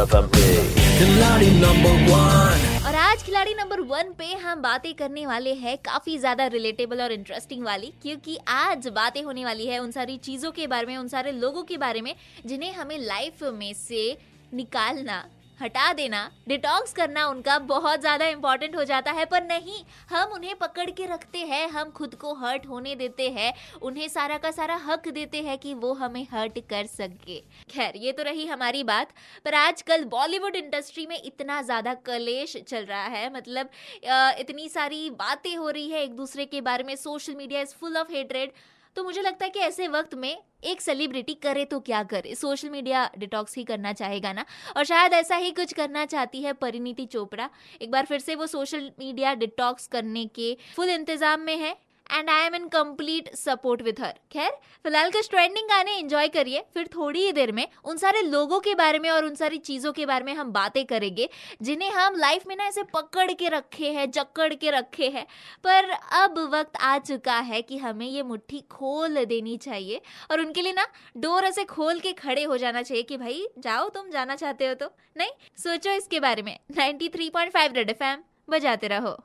FM पे खिलाड़ी number one और आज खिलाड़ी नंबर वन पे हम बातें करने वाले हैं काफ़ी ज़्यादा रिलेटेबल और इंटरेस्टिंग वाली क्योंकि आज बातें होने वाली है उन सारी चीज़ों के बारे में उन सारे लोगों के बारे में जिन्हें हमें लाइफ में से निकालना हटा देना डिटॉक्स करना उनका बहुत ज़्यादा इंपॉर्टेंट हो जाता है, पर नहीं, हम उन्हें पकड़ के रखते हैं, हम खुद को हर्ट होने देते हैं, उन्हें सारा का सारा हक देते हैं कि वो हमें हर्ट कर सके। खैर, ये तो रही हमारी बात, पर आजकल बॉलीवुड इंडस्ट्री में इतना ज़्यादा कलेश चल रहा है मतलब इतनी सारी बातें हो रही है एक दूसरे के बारे में social media is full of hatred तो मुझे लगता है कि ऐसे वक्त में एक सेलिब्रिटी करे तो क्या करे? सोशल मीडिया डिटॉक्स ही करना चाहेगा ना? और शायद ऐसा ही कुछ करना चाहती है परिणीति चोपड़ा। एक बार फिर से वो सोशल मीडिया डिटॉक्स करने के फुल इंतज़ाम में है। And I am in complete support with her खैर, फ़िलहाल कुछ ट्रेंडिंग गाने एंजॉय करिए, फिर थोड़ी ही देर में उन सारे लोगों के बारे में और उन सारी चीज़ों के बारे में हम बातें करेंगे, जिन्हें हम लाइफ में ना ऐसे पकड़ के रखे हैं, जकड़ के रखे हैं। पर अब वक्त आ चुका है कि हमें ये मुट्ठी खोल देनी चाहिए और उनके लिए ना डोर ऐसे खोल के खड़े हो जाना चाहिए कि भाई, जाओ, तुम जाना चाहते हो तो। नहीं, सोचो इसके बारे में। 93.5 रेड एफएम बजाते रहो।